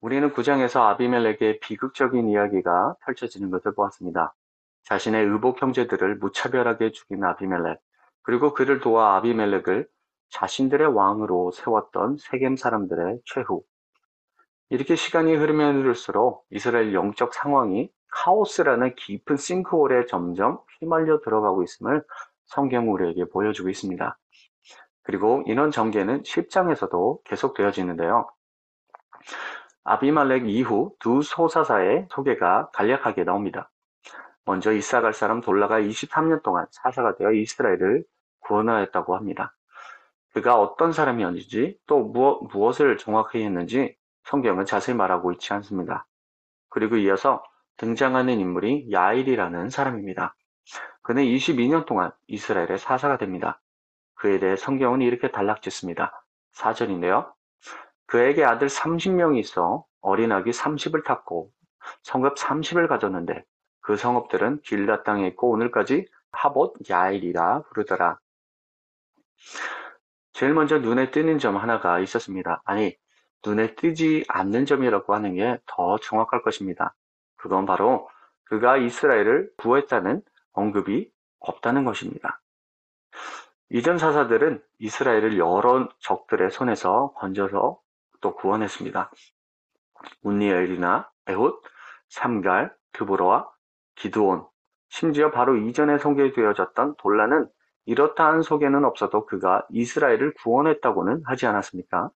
우리는 구장에서 아비멜렉의 비극적인 이야기가 펼쳐지는 것을 보았습니다. 자신의 의복 형제들을 무차별하게 죽인 아비멜렉, 그리고 그를 도와 아비멜렉을 자신들의 왕으로 세웠던 세겜 사람들의 최후. 이렇게 시간이 흐르면 흐를수록 이스라엘 영적 상황이 카오스라는 깊은 싱크홀에 점점 휘말려 들어가고 있음을 성경 우리에게 보여주고 있습니다. 그리고 인원 전개는 10장에서도 계속되어지는데요. 아비말렉 이후 두 소사사의 소개가 간략하게 나옵니다. 먼저 이사갈 사람 돌라가 23년 동안 사사가 되어 이스라엘을 구원하였다고 합니다. 그가 어떤 사람이었는지 또 무엇, 무엇을 정확히 했는지 성경은 자세히 말하고 있지 않습니다. 그리고 이어서 등장하는 인물이 야일이라는 사람입니다. 그는 22년 동안 이스라엘의 사사가 됩니다. 그에 대해 성경은 이렇게 단락짓습니다. 4절인데요. 그에게 아들 30명이 있어 어린 아기 30을 탔고 성읍 30을 가졌는데 그 성읍들은 길라 땅에 있고 오늘까지 하봇 야일이라 부르더라. 제일 먼저 눈에 띄는 점 하나가 있었습니다. 아니, 눈에 띄지 않는 점이라고 하는 게 더 정확할 것입니다. 그건 바로 그가 이스라엘을 구했다는 언급이 없다는 것입니다. 이전 사사들은 이스라엘을 여러 적들의 손에서 건져서 또 구원했습니다. 운니엘이나 에훗, 삼갈, 드보로와 기드온, 심지어 바로 이전에 소개되어졌던 돌라는 이렇다한 소개는 없어도 그가 이스라엘을 구원했다고는 하지 않았습니까?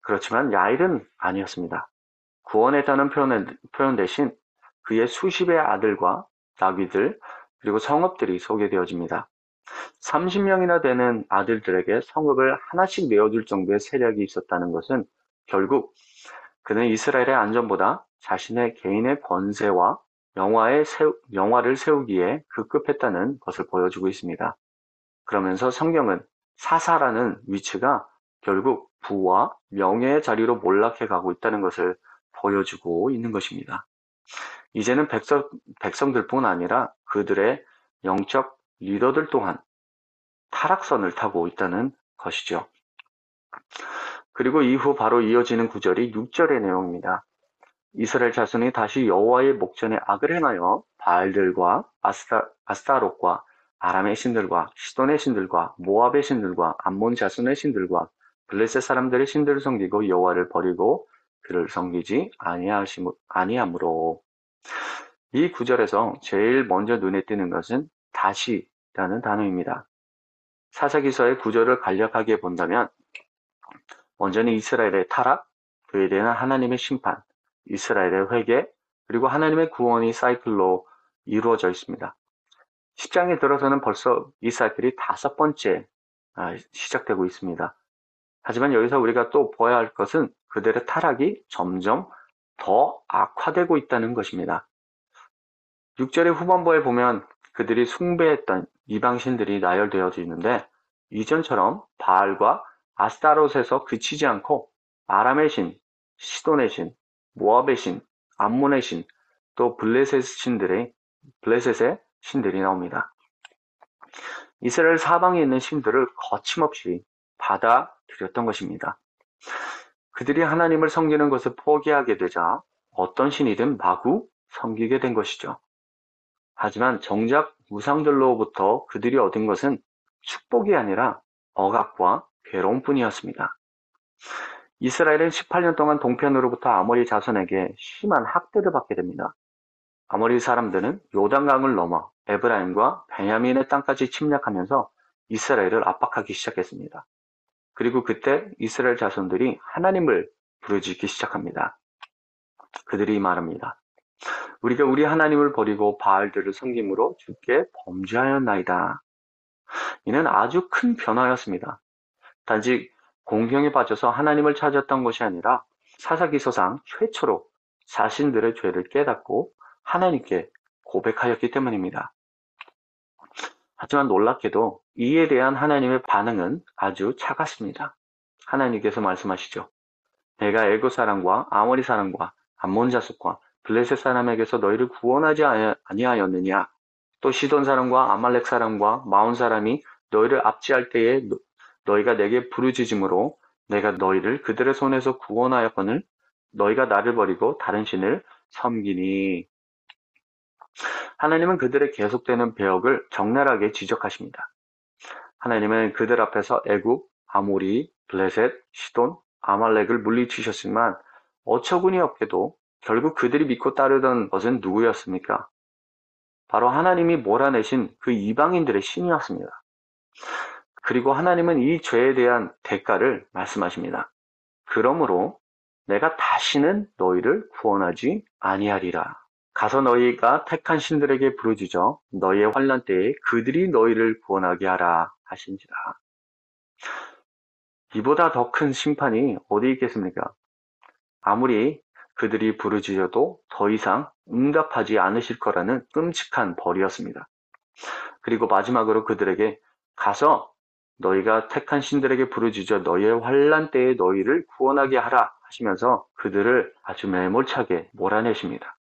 그렇지만 야일은 아니었습니다. 구원했다는 표현 대신 그의 수십의 아들과 나귀들 그리고 성읍들이 소개되어집니다. 30명이나 되는 아들들에게 성읍을 하나씩 내어줄 정도의 세력이 있었다는 것은 결국 그는 이스라엘의 안전보다 자신의 개인의 권세와 영화의 세우, 영화를 세우기에 급급했다는 것을 보여주고 있습니다. 그러면서 성경은 사사라는 위치가 결국 부와 명예의 자리로 몰락해 가고 있다는 것을 보여주고 있는 것입니다. 이제는 백성, 백성들뿐 아니라 그들의 영적 리더들 또한 타락선을 타고 있다는 것이죠. 그리고 이후 바로 이어지는 구절이 6절의 내용입니다. 이스라엘 자손이 다시 여호와의 목전에 악을 행하여 바알들과 아스타, 아스타롯과 아람의 신들과 시돈의 신들과 모압의 신들과 암몬 자손의 신들과 블레셋 사람들의 신들을 섬기고 여호와를 버리고 그를 섬기지 아니하므로 이 구절에서 제일 먼저 눈에 띄는 것은 다시라는 단어입니다. 사사기서의 구절을 간략하게 본다면 먼저는 이스라엘의 타락, 그에 대한 하나님의 심판, 이스라엘의 회개, 그리고 하나님의 구원이 사이클로 이루어져 있습니다. 10장에 들어서는 벌써 이 사이클이 다섯 번째 아, 시작되고 있습니다. 하지만 여기서 우리가 또 보아야 할 것은 그들의 타락이 점점 더 악화되고 있다는 것입니다. 6절의 후반부에 보면 그들이 숭배했던 이방신들이 나열되어져 있는데 이전처럼 바알과 아스타롯에서 그치지 않고 아람의 신, 시돈의 신, 모압의 신, 암몬의 신, 또 블레셋 신들의 블레셋의 신들이 나옵니다. 이스라엘 사방에 있는 신들을 거침없이 받아들였던 것입니다. 그들이 하나님을 섬기는 것을 포기하게 되자 어떤 신이든 마구 섬기게 된 것이죠. 하지만 정작 우상들로부터 그들이 얻은 것은 축복이 아니라 억압과 괴로움뿐이었습니다. 이스라엘은 18년 동안 동편으로부터 아모리 자손에게 심한 학대를 받게 됩니다. 아모리 사람들은 요단강을 넘어 에브라임과 베냐민의 땅까지 침략하면서 이스라엘을 압박하기 시작했습니다. 그리고 그때 이스라엘 자손들이 하나님을 부르짖기 시작합니다. 그들이 말합니다. 우리가 우리 하나님을 버리고 바알들을 섬김으로 주께 범죄하였나이다. 이는 아주 큰 변화였습니다. 단지 공경에 빠져서 하나님을 찾았던 것이 아니라 사사기서상 최초로 자신들의 죄를 깨닫고 하나님께 고백하였기 때문입니다. 하지만 놀랍게도 이에 대한 하나님의 반응은 아주 차갑습니다. 하나님께서 말씀하시죠. 내가 애고 사람과 아모리 사람과 암몬 자속과 블레셋 사람에게서 너희를 구원하지 아니하였느냐? 또 시돈 사람과 아말렉 사람과 마온 사람이 너희를 압지할 때에 너희가 내게 부르짖음으로 내가 너희를 그들의 손에서 구원하였거늘 너희가 나를 버리고 다른 신을 섬기니 하나님은 그들의 계속되는 배역을 적나라하게 지적하십니다. 하나님은 그들 앞에서 애굽, 아모리, 블레셋, 시돈, 아말렉을 물리치셨지만 어처구니 없게도 결국 그들이 믿고 따르던 것은 누구였습니까? 바로 하나님이 몰아내신 그 이방인들의 신이었습니다. 그리고 하나님은 이 죄에 대한 대가를 말씀하십니다. 그러므로 내가 다시는 너희를 구원하지 아니하리라. 가서 너희가 택한 신들에게 부르짖어 너희의 환란 때에 그들이 너희를 구원하게 하라 하신지라. 이보다 더 큰 심판이 어디 있겠습니까? 아무리 그들이 부르짖어도 더 이상 응답하지 않으실 거라는 끔찍한 벌이었습니다. 그리고 마지막으로 그들에게 가서 너희가 택한 신들에게 부르짖어 너희의 환란 때에 너희를 구원하게 하라 하시면서 그들을 아주 매몰차게 몰아내십니다.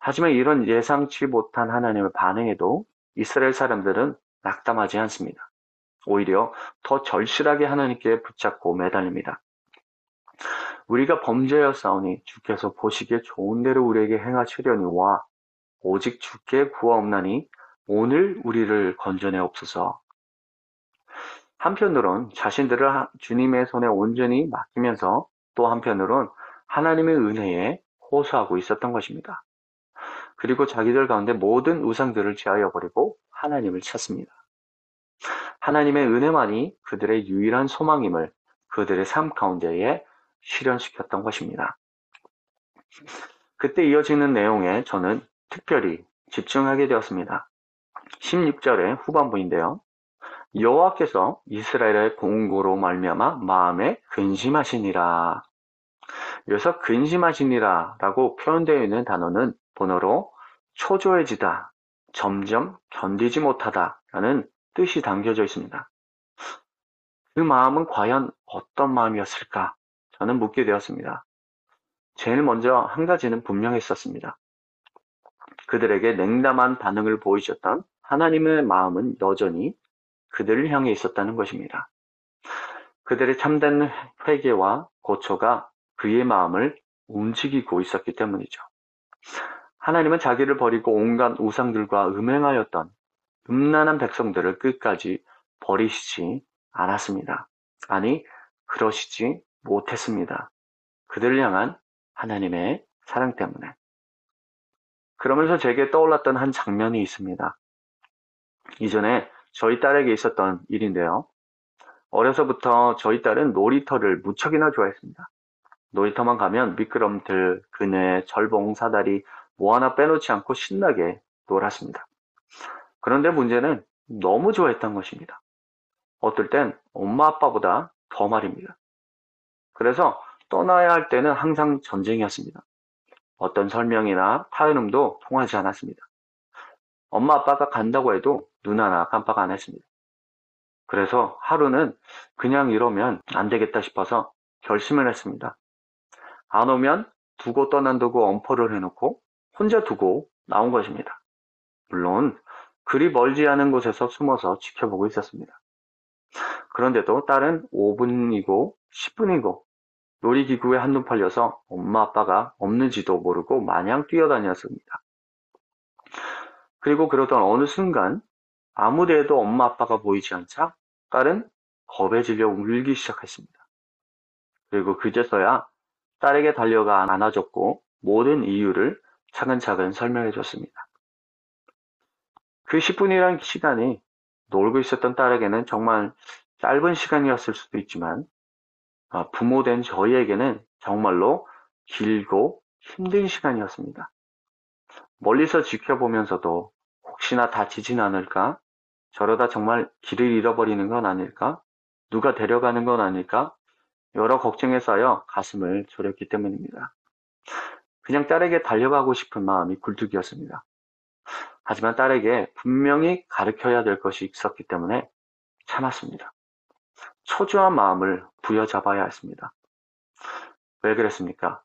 하지만 이런 예상치 못한 하나님의 반응에도 이스라엘 사람들은 낙담하지 않습니다. 오히려 더 절실하게 하나님께 붙잡고 매달립니다. 우리가 범죄였사오니 주께서 보시기에 좋은 대로 우리에게 행하시려니와 오직 주께 구하옵나니 오늘 우리를 건져내 없소서. 한편으론 자신들을 주님의 손에 온전히 맡기면서 또 한편으론 하나님의 은혜에 호소하고 있었던 것입니다. 그리고 자기들 가운데 모든 우상들을 제하여 버리고 하나님을 찾습니다. 하나님의 은혜만이 그들의 유일한 소망임을 그들의 삶 가운데에 실현시켰던 것입니다. 그때 이어지는 내용에 저는 특별히 집중하게 되었습니다. 16절의 후반부인데요. 여호와께서 이스라엘의 공고로 말미암아 마음에 근심하시니라. 여기서 근심하시니라 라고 표현되어 있는 단어는 번호로 초조해지다, 점점 견디지 못하다 라는 뜻이 담겨져 있습니다. 그 마음은 과연 어떤 마음이었을까? 저는 묻게 되었습니다. 제일 먼저 한 가지는 분명했었습니다. 그들에게 냉담한 반응을 보이셨던 하나님의 마음은 여전히 그들을 향해 있었다는 것입니다. 그들의 참된 회개와 고초가 그의 마음을 움직이고 있었기 때문이죠. 하나님은 자기를 버리고 온갖 우상들과 음행하였던 음란한 백성들을 끝까지 버리시지 않았습니다. 아니, 그러시지 못했습니다. 그들을 향한 하나님의 사랑 때문에. 그러면서 제게 떠올랐던 한 장면이 있습니다. 이전에 저희 딸에게 있었던 일인데요. 어려서부터 저희 딸은 놀이터를 무척이나 좋아했습니다. 놀이터만 가면 미끄럼틀, 그네, 절봉, 사다리 뭐 하나 빼놓지 않고 신나게 놀았습니다. 그런데 문제는 너무 좋아했던 것입니다. 어떨 땐 엄마 아빠보다 더 말입니다. 그래서 떠나야 할 때는 항상 전쟁이었습니다. 어떤 설명이나 타이름도 통하지 않았습니다. 엄마 아빠가 간다고 해도 눈 하나 깜빡 안 했습니다. 그래서 하루는 그냥 이러면 안 되겠다 싶어서 결심을 했습니다. 안 오면 두고 떠난다고 엄포를 해놓고 혼자 두고 나온 것입니다. 물론 그리 멀지 않은 곳에서 숨어서 지켜보고 있었습니다. 그런데도 딸은 5분이고 10분이고 놀이기구에 한눈 팔려서 엄마 아빠가 없는지도 모르고 마냥 뛰어다녔습니다. 그리고 그러던 어느 순간 아무데에도 엄마 아빠가 보이지 않자 딸은 겁에 질려 울기 시작했습니다. 그리고 그제서야 딸에게 달려가 안아줬고 모든 이유를 차근차근 설명해 줬습니다. 그 10분이란 시간이 놀고 있었던 딸에게는 정말 짧은 시간이었을 수도 있지만 아, 부모된 저희에게는 정말로 길고 힘든 시간이었습니다. 멀리서 지켜보면서도 혹시나 다치진 않을까? 저러다 정말 길을 잃어버리는 건 아닐까? 누가 데려가는 건 아닐까? 여러 걱정에 쌓여 가슴을 졸였기 때문입니다. 그냥 딸에게 달려가고 싶은 마음이 굴뚝이었습니다. 하지만 딸에게 분명히 가르쳐야 될 것이 있었기 때문에 참았습니다. 초조한 마음을 부여잡아야 했습니다. 왜 그랬습니까?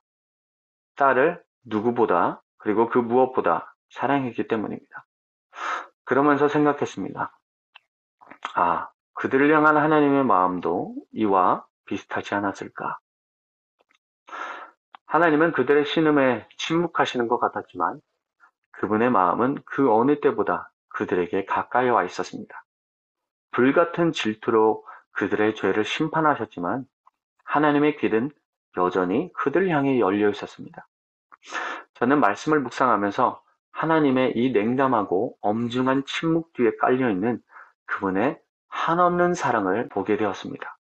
딸을 누구보다 그리고 그 무엇보다 사랑했기 때문입니다. 그러면서 생각했습니다. 아, 그들을 향한 하나님의 마음도 이와 비슷하지 않았을까? 하나님은 그들의 신음에 침묵하시는 것 같았지만 그분의 마음은 그 어느 때보다 그들에게 가까이 와 있었습니다. 불같은 질투로 그들의 죄를 심판하셨지만 하나님의 길은 여전히 그들 향해 열려 있었습니다. 저는 말씀을 묵상하면서 하나님의 이 냉담하고 엄중한 침묵 뒤에 깔려 있는 그분의 한없는 사랑을 보게 되었습니다.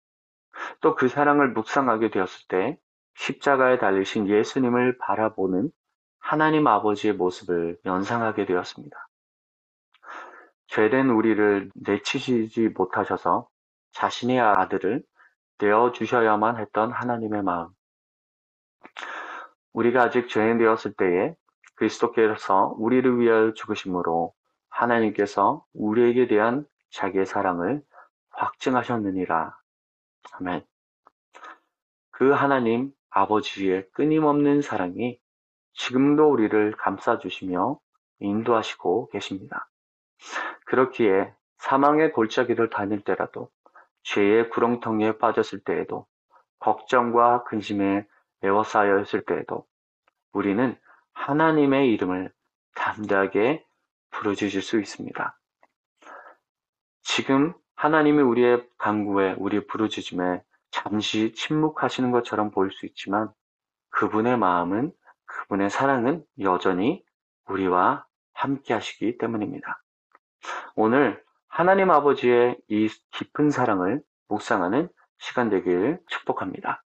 또 그 사랑을 묵상하게 되었을 때 십자가에 달리신 예수님을 바라보는 하나님 아버지의 모습을 연상하게 되었습니다. 죄된 우리를 내치시지 못하셔서 자신의 아들을 내어 주셔야만 했던 하나님의 마음. 우리가 아직 죄인 되었을 때에 그리스도께서 우리를 위하여 죽으심으로 하나님께서 우리에게 대한 자기의 사랑을 확증하셨느니라. 아멘. 그 하나님 아버지의 끊임없는 사랑이 지금도 우리를 감싸주시며 인도하시고 계십니다. 그렇기에 사망의 골짜기를 다닐 때라도 죄의 구렁텅이에 빠졌을 때에도 걱정과 근심에 에워싸여 있을 때에도 우리는 하나님의 이름을 담대하게 부르짖을 수 있습니다. 지금 하나님이 우리의 강구에 우리 부르짖음에 잠시 침묵하시는 것처럼 보일 수 있지만 그분의 마음은 그분의 사랑은 여전히 우리와 함께 하시기 때문입니다. 오늘 하나님 아버지의 이 깊은 사랑을 묵상하는 시간 되길 축복합니다.